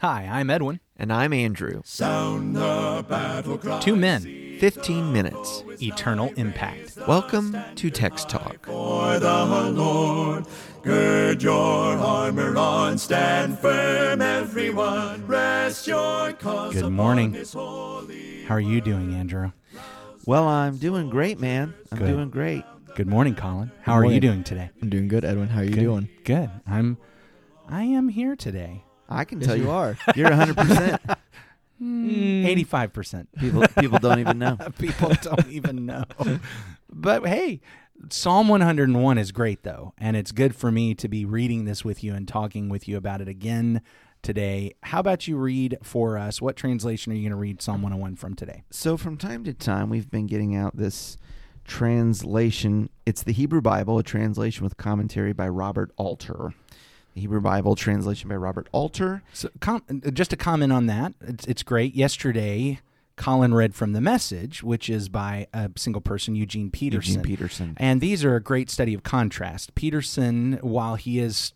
Hi, I'm Edwin. And I'm Andrew. Sound the battle cry. Two men, 15 minutes. eternal impact. Welcome to Text Talk. For the Lord, gird your armor on, stand firm, everyone. Rest your cause Good upon morning. His holy. How are you doing, Andrew? Well, I'm doing great, man. I'm Good. doing great. Good morning, Colin. How are you morning. doing today? I'm doing good, Edwin. How are you Good. doing? Good. I'm I am here today. I can Yes, tell you you, are. you're 100%. Hmm. Eighty-five percent. people, people don't even know. People don't even know. But hey, Psalm 101 is great though, and it's good for me to be reading this with you and talking with you about it again today. How about you read for us? What translation are you going to read Psalm 101 from today? So, from time to time, we've been getting out this translation. It's the Hebrew Bible, a translation with commentary by Robert Alter. The Hebrew Bible translation by Robert Alter. So, com- just to comment on that, it's, it's great. Yesterday, Colin read from the message, which is by a single person, Eugene Peterson. Eugene Peterson. And these are a great study of contrast. Peterson, while he is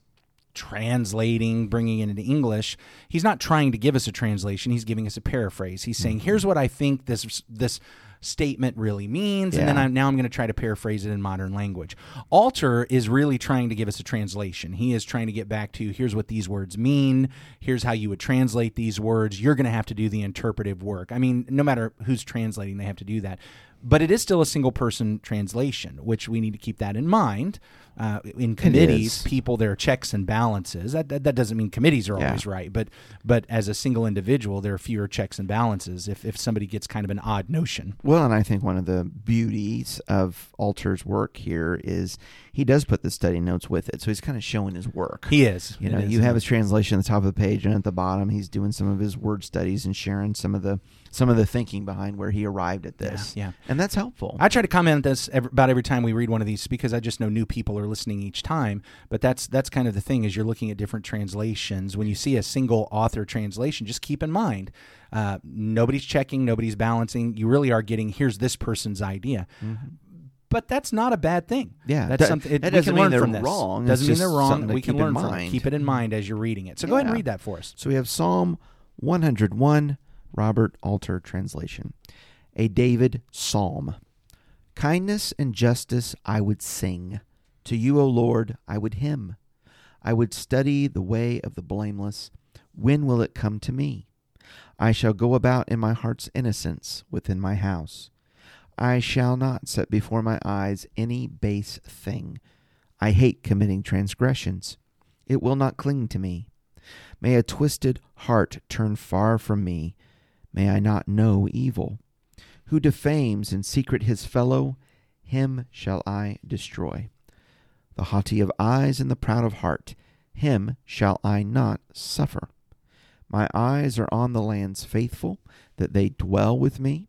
translating, bringing it into English, he's not trying to give us a translation. He's giving us a paraphrase. He's Mm-hmm. saying, "Here's what I think this this statement really means," and then I'm, now I'm going to try to paraphrase it in modern language. Alter is really trying to give us a translation. He is trying to get back to here's what these words mean. Here's how you would translate these words. You're going to have to do the interpretive work. I mean, no matter who's translating, they have to do that. But it is still a single person translation, which we need to keep that in mind. Uh, in committees, people there are checks and balances. That, that that doesn't mean committees are Yeah. always right, but but as a single individual, there are fewer checks and balances. If if somebody gets kind of an odd notion, Well, and I think one of the beauties of Alter's work here is he does put the study notes with it. So he's kind of showing his work. he is. You know, is. you have his translation at the top of the page, and at the bottom, he's doing some of his word studies and sharing some of the some of the thinking behind where he arrived at this. Yeah, yeah. and that's helpful. I try to comment this ev about every time we read one of these because I just know new people are listening each time. But that's that's kind of the thing is you're looking at different translations. When you see a single author translation, just keep in mind uh, nobody's checking, nobody's balancing. You really are getting here's this person's idea. But that's not a bad thing. Mm-hmm. Yeah, that's that- something. It, that we doesn't can mean they're this. wrong. Doesn't mean they're wrong. We can keep learn from mind. Keep it in mind as you're reading it. So go ahead and read that for us. So we have Psalm 101, Robert Alter translation. A David psalm. Kindness and justice I would sing. To you, O Lord, I would hymn. I would study the way of the blameless. When will it come to me? I shall go about in my heart's innocence within my house. I shall not set before my eyes any base thing. I hate committing transgressions. It will not cling to me. May a twisted heart turn far from me. May I not know evil. Who defames in secret his fellow, him shall I destroy. The haughty of eyes and the proud of heart, him shall I not suffer. My eyes are on the land's faithful, that they dwell with me.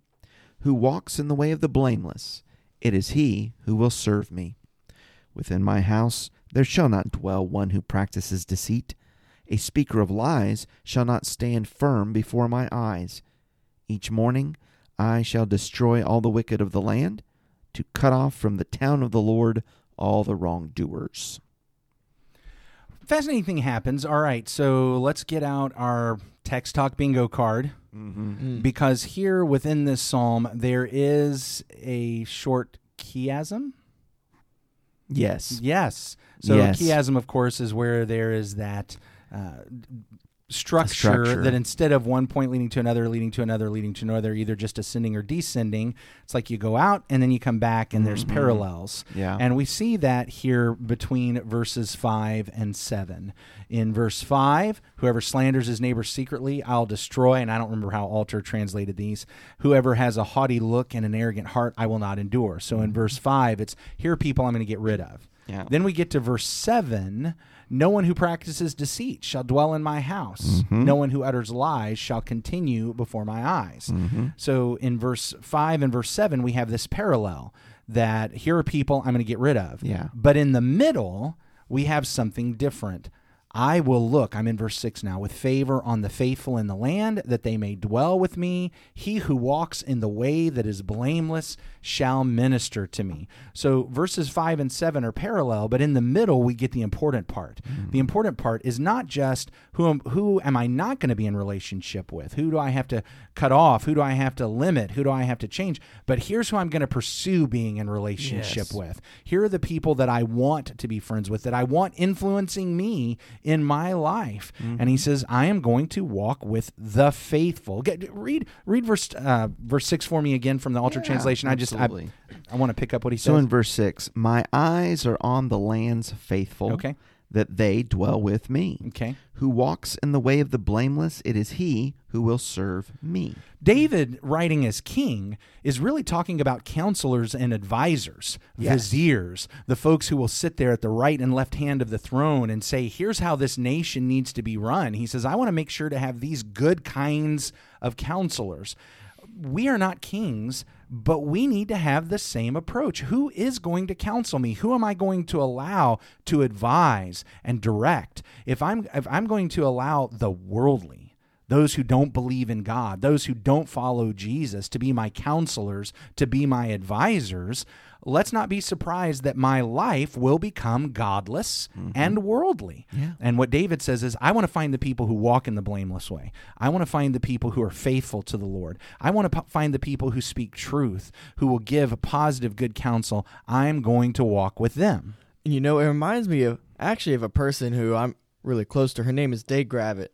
Who walks in the way of the blameless, it is he who will serve me. Within my house there shall not dwell one who practices deceit. A speaker of lies shall not stand firm before my eyes. Each morning I shall destroy all the wicked of the land, to cut off from the town of the Lord all the wrongdoers. Fascinating thing happens. All right, so let's get out our text talk bingo card. Mm-hmm. because here within this psalm there is a short chiasm. Yes. Yes. So Yes. chiasm, of course, is where there is that uh, structure, structure. that instead of one point leading to another, leading to another, leading to another, either just ascending or descending, it's like you go out and then you come back and there's Mhm. parallels. Yeah. And we see that here between verses 5 and 7. In verse 5, whoever slanders his neighbor secretly, I'll destroy. And I don't remember how Alter translated these. Whoever has a haughty look and an arrogant heart, I will not endure. So in verse 5, it's here people I'm going to get rid of. Yeah. Then we get to verse 7 No one who practices deceit shall dwell in my house. Mhm. No one who utters lies shall continue before my eyes. Mhm. So in verse 5 and verse 7, we have this parallel that here are people I'm going to get rid of. Yeah. But in the middle, we have something different. I will look, I'm in verse 6 now, with favor on the faithful in the land, that they may dwell with me. He who walks in the way that is blameless shall minister to me. So verses 5 and 7 are parallel, but in the middle, we get the important part. Mm-hmm. The important part is not just who am, who am I not going to be in relationship with? Who do I have to cut off? Who do I have to limit? Who do I have to change? But here's who I'm going to pursue being in relationship yes. with. Here are the people that I want to be friends with, that I want influencing me in my life. Mm-hmm. And he says, I am going to walk with the faithful. Get, read read verse uh, verse six for me again from the Alter yeah, translation. I just I, I want to pick up what he says. So in verse six, my eyes are on the land's faithful. Okay that they dwell with me. Okay. Who walks in the way of the blameless, it is he who will serve me. David, writing as king, is really talking about counselors and advisors, yes. viziers, the folks who will sit there at the right and left hand of the throne and say, here's how this nation needs to be run. He says, I want to make sure to have these good kinds of counselors. We are not kings but we need to have the same approach. Who is going to counsel me? Who am I going to allow to advise and direct? If I'm if I'm going to allow the worldly, those who don't believe in God, those who don't follow Jesus to be my counselors, to be my advisors, let's not be surprised that my life will become godless mm-hmm. and worldly. Yeah. And what David says is, I want to find the people who walk in the blameless way. I want to find the people who are faithful to the Lord. I want to p- find the people who speak truth, who will give positive, good counsel. I'm going to walk with them. You know, it reminds me of actually of a person who I'm really close to. Her name is Day Gravitt.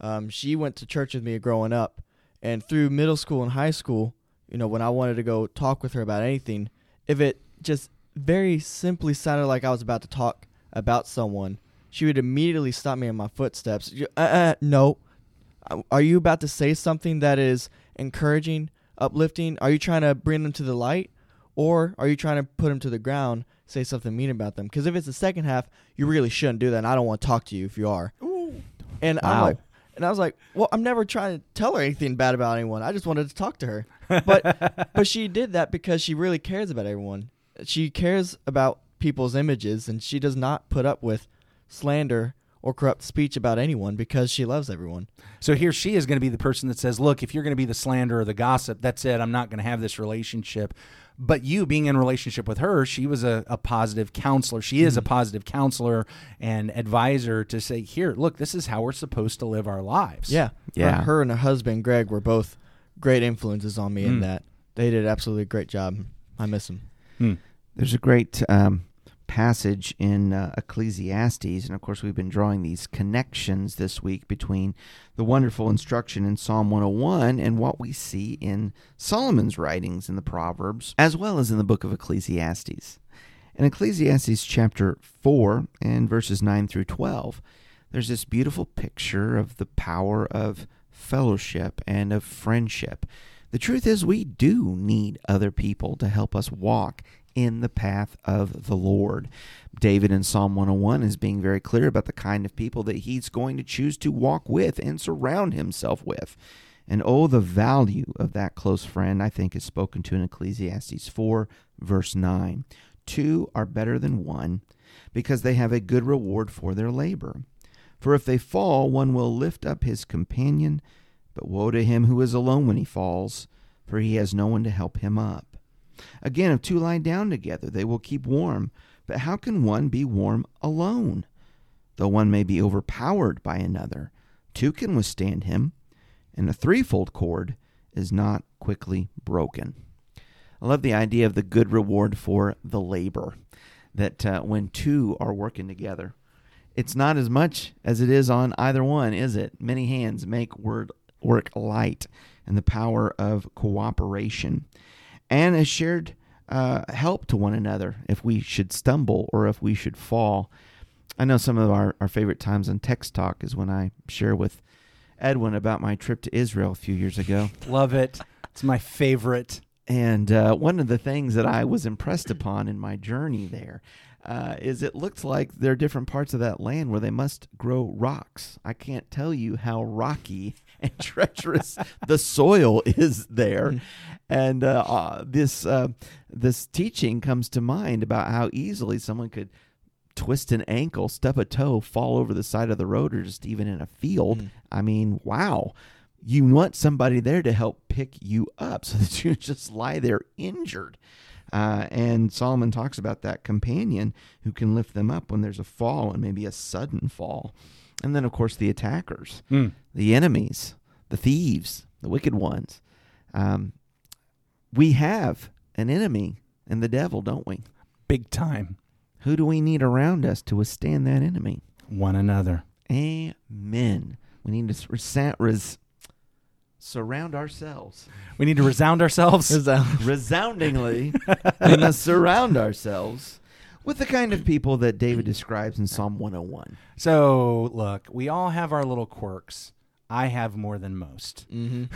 Um, she went to church with me growing up, and through middle school and high school, you know, when I wanted to go talk with her about anything, if it just very simply sounded like I was about to talk about someone, she would immediately stop me in my footsteps. Uh, uh, no. Uh, are you about to say something that is encouraging, uplifting? Are you trying to bring them to the light? Or are you trying to put them to the ground, say something mean about them? Because if it's the second half, you really shouldn't do that. And I don't want to talk to you if you are. Ooh. And wow. I'm like, and I was like, well, I'm never trying to tell her anything bad about anyone. I just wanted to talk to her. But but she did that because she really cares about everyone. She cares about people's images and she does not put up with slander or corrupt speech about anyone because she loves everyone. So here she is going to be the person that says, "Look, if you're going to be the slander or the gossip, that's it. I'm not going to have this relationship." But you being in relationship with her, she was a, a positive counselor. She is mm-hmm. a positive counselor and advisor to say, "Here, look, this is how we're supposed to live our lives." Yeah, yeah. Her, her and her husband Greg were both great influences on me mm. in that. They did absolutely great job. I miss them. Mm. There's a great um, passage in uh, Ecclesiastes, and of course, we've been drawing these connections this week between the wonderful instruction in Psalm 101 and what we see in Solomon's writings in the Proverbs, as well as in the book of Ecclesiastes. In Ecclesiastes chapter 4 and verses 9 through 12, there's this beautiful picture of the power of fellowship and of friendship. The truth is, we do need other people to help us walk in the path of the Lord. David in Psalm 101 is being very clear about the kind of people that he's going to choose to walk with and surround himself with. And oh, the value of that close friend, I think, is spoken to in Ecclesiastes 4, verse 9. Two are better than one because they have a good reward for their labor. For if they fall, one will lift up his companion, but woe to him who is alone when he falls, for he has no one to help him up. Again, if two lie down together, they will keep warm. But how can one be warm alone? Though one may be overpowered by another, two can withstand him, and a threefold cord is not quickly broken. I love the idea of the good reward for the labor, that uh, when two are working together, it's not as much as it is on either one, is it? Many hands make word work light, and the power of cooperation and a shared uh, help to one another if we should stumble or if we should fall. I know some of our, our favorite times on Text Talk is when I share with Edwin about my trip to Israel a few years ago. Love it. It's my favorite. And uh, one of the things that I was impressed upon in my journey there uh, is it looked like there are different parts of that land where they must grow rocks. I can't tell you how rocky and treacherous the soil is there. Mm. And uh, uh, this uh, this teaching comes to mind about how easily someone could twist an ankle, step a toe, fall over the side of the road, or just even in a field. Mm. I mean, wow. You want somebody there to help pick you up so that you just lie there injured. Uh, and Solomon talks about that companion who can lift them up when there's a fall and maybe a sudden fall. And then, of course, the attackers, Mm. the enemies, the thieves, the wicked ones. Um, we have an enemy in the devil, don't we? Big time. Who do we need around us to withstand that enemy? One another. Amen. We need to res- res- surround ourselves. We need to resound ourselves. That- resoundingly we must surround ourselves with the kind of people that David describes in Psalm 101. So, look, we all have our little quirks. I have more than most. Mhm.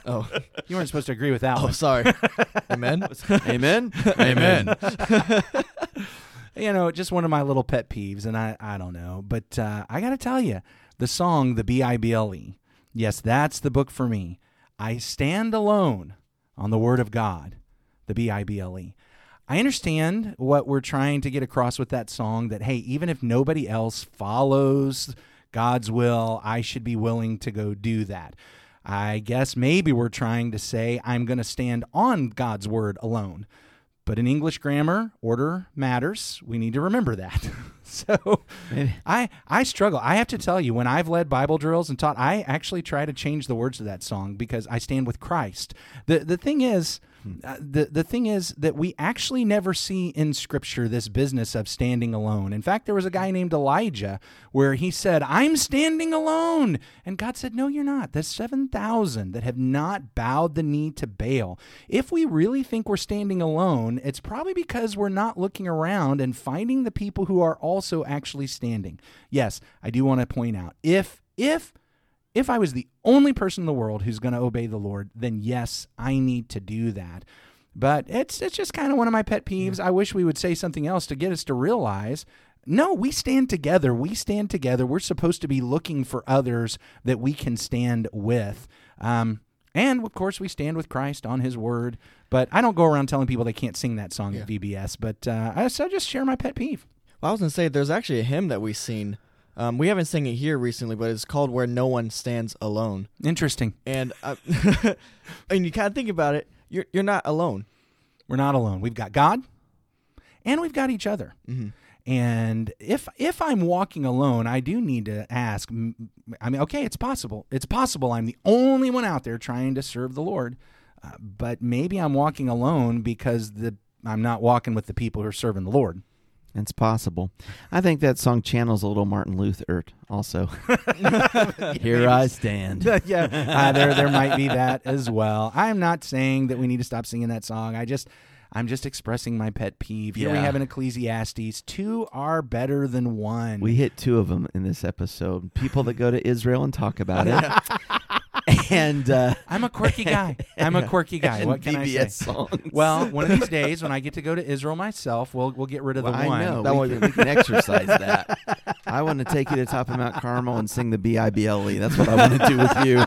oh, You weren't supposed to agree with that oh, one. sorry. Amen. Amen. Amen. you know, just one of my little pet peeves, and I, I don't know. But uh, I got to tell you, the song, the B I B L E, yes, that's the book for me. I stand alone on the Word of God, the B I B L E. I understand what we're trying to get across with that song that, hey, even if nobody else follows God's will, I should be willing to go do that. I guess maybe we're trying to say, I'm going to stand on God's word alone. But in English grammar, order matters. We need to remember that. so Maybe. I I struggle. I have to tell you, when I've led Bible drills and taught, I actually try to change the words of that song because I stand with Christ. the The thing is, uh, the the thing is that we actually never see in Scripture this business of standing alone. In fact, there was a guy named Elijah where he said, "I'm standing alone," and God said, "No, you're not. There's seven thousand that have not bowed the knee to Baal. If we really think we're standing alone, it's probably because we're not looking around and finding the people who are also actually standing. Yes, I do want to point out if if if I was the only person in the world who's going to obey the Lord, then yes, I need to do that. But it's it's just kind of one of my pet peeves. I wish we would say something else to get us to realize no, we stand together. We stand together. We're supposed to be looking for others that we can stand with. Um, and of course, we stand with Christ on His Word. But I don't go around telling people they can't sing that song at VBS. But uh, I, so I just share my pet peeve. Well, I was gonna say there's actually a hymn that we sing. Um, we haven't sung it here recently, but it's called "Where No One Stands Alone." Interesting. And uh, and you kind of think about it, you're you're not alone. We're not alone. We've got God, and we've got each other. Mm-hmm. And if if I'm walking alone, I do need to ask. I mean, okay, it's possible. It's possible I'm the only one out there trying to serve the Lord, uh, but maybe I'm walking alone because the I'm not walking with the people who are serving the Lord. It's possible. I think that song channels a little Martin Luther also. Here I stand. yeah, uh, there there might be that as well. I'm not saying that we need to stop singing that song. I just I'm just expressing my pet peeve. Here we Yeah. have an Ecclesiastes, two are better than one. We hit two of them in this episode. People that go to Israel and talk about it. and uh, I'm a quirky guy. I'm a quirky guy. What can I say? songs. Well, one of these days when I get to go to Israel myself, we'll we'll get rid of Well, the I one. know That we, one- can, we can exercise that. I want to take you to top of Mount Carmel and sing the B I B L E. That's what I want to do with you.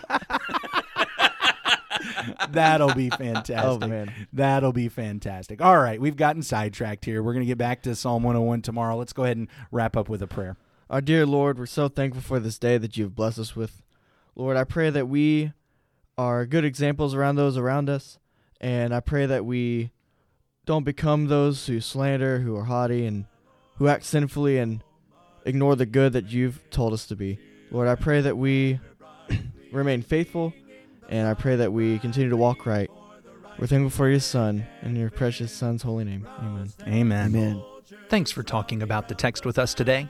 That'll be fantastic. Oh man, That'll be fantastic. All right, we've gotten sidetracked here. We're going to get back to Psalm 101 tomorrow. Let's go ahead and wrap up with a prayer. our dear Lord, we're so thankful for this day that you've blessed us with. Lord, I pray that we are good examples around those around us, and I pray that we don't become those who slander, who are haughty, and who act sinfully and ignore the good that you've told us to be. Lord, I pray that we remain faithful, and I pray that we continue to walk right. We're thankful for your Son and your precious Son's holy name. Amen. Amen. Amen. Thanks for talking about the text with us today.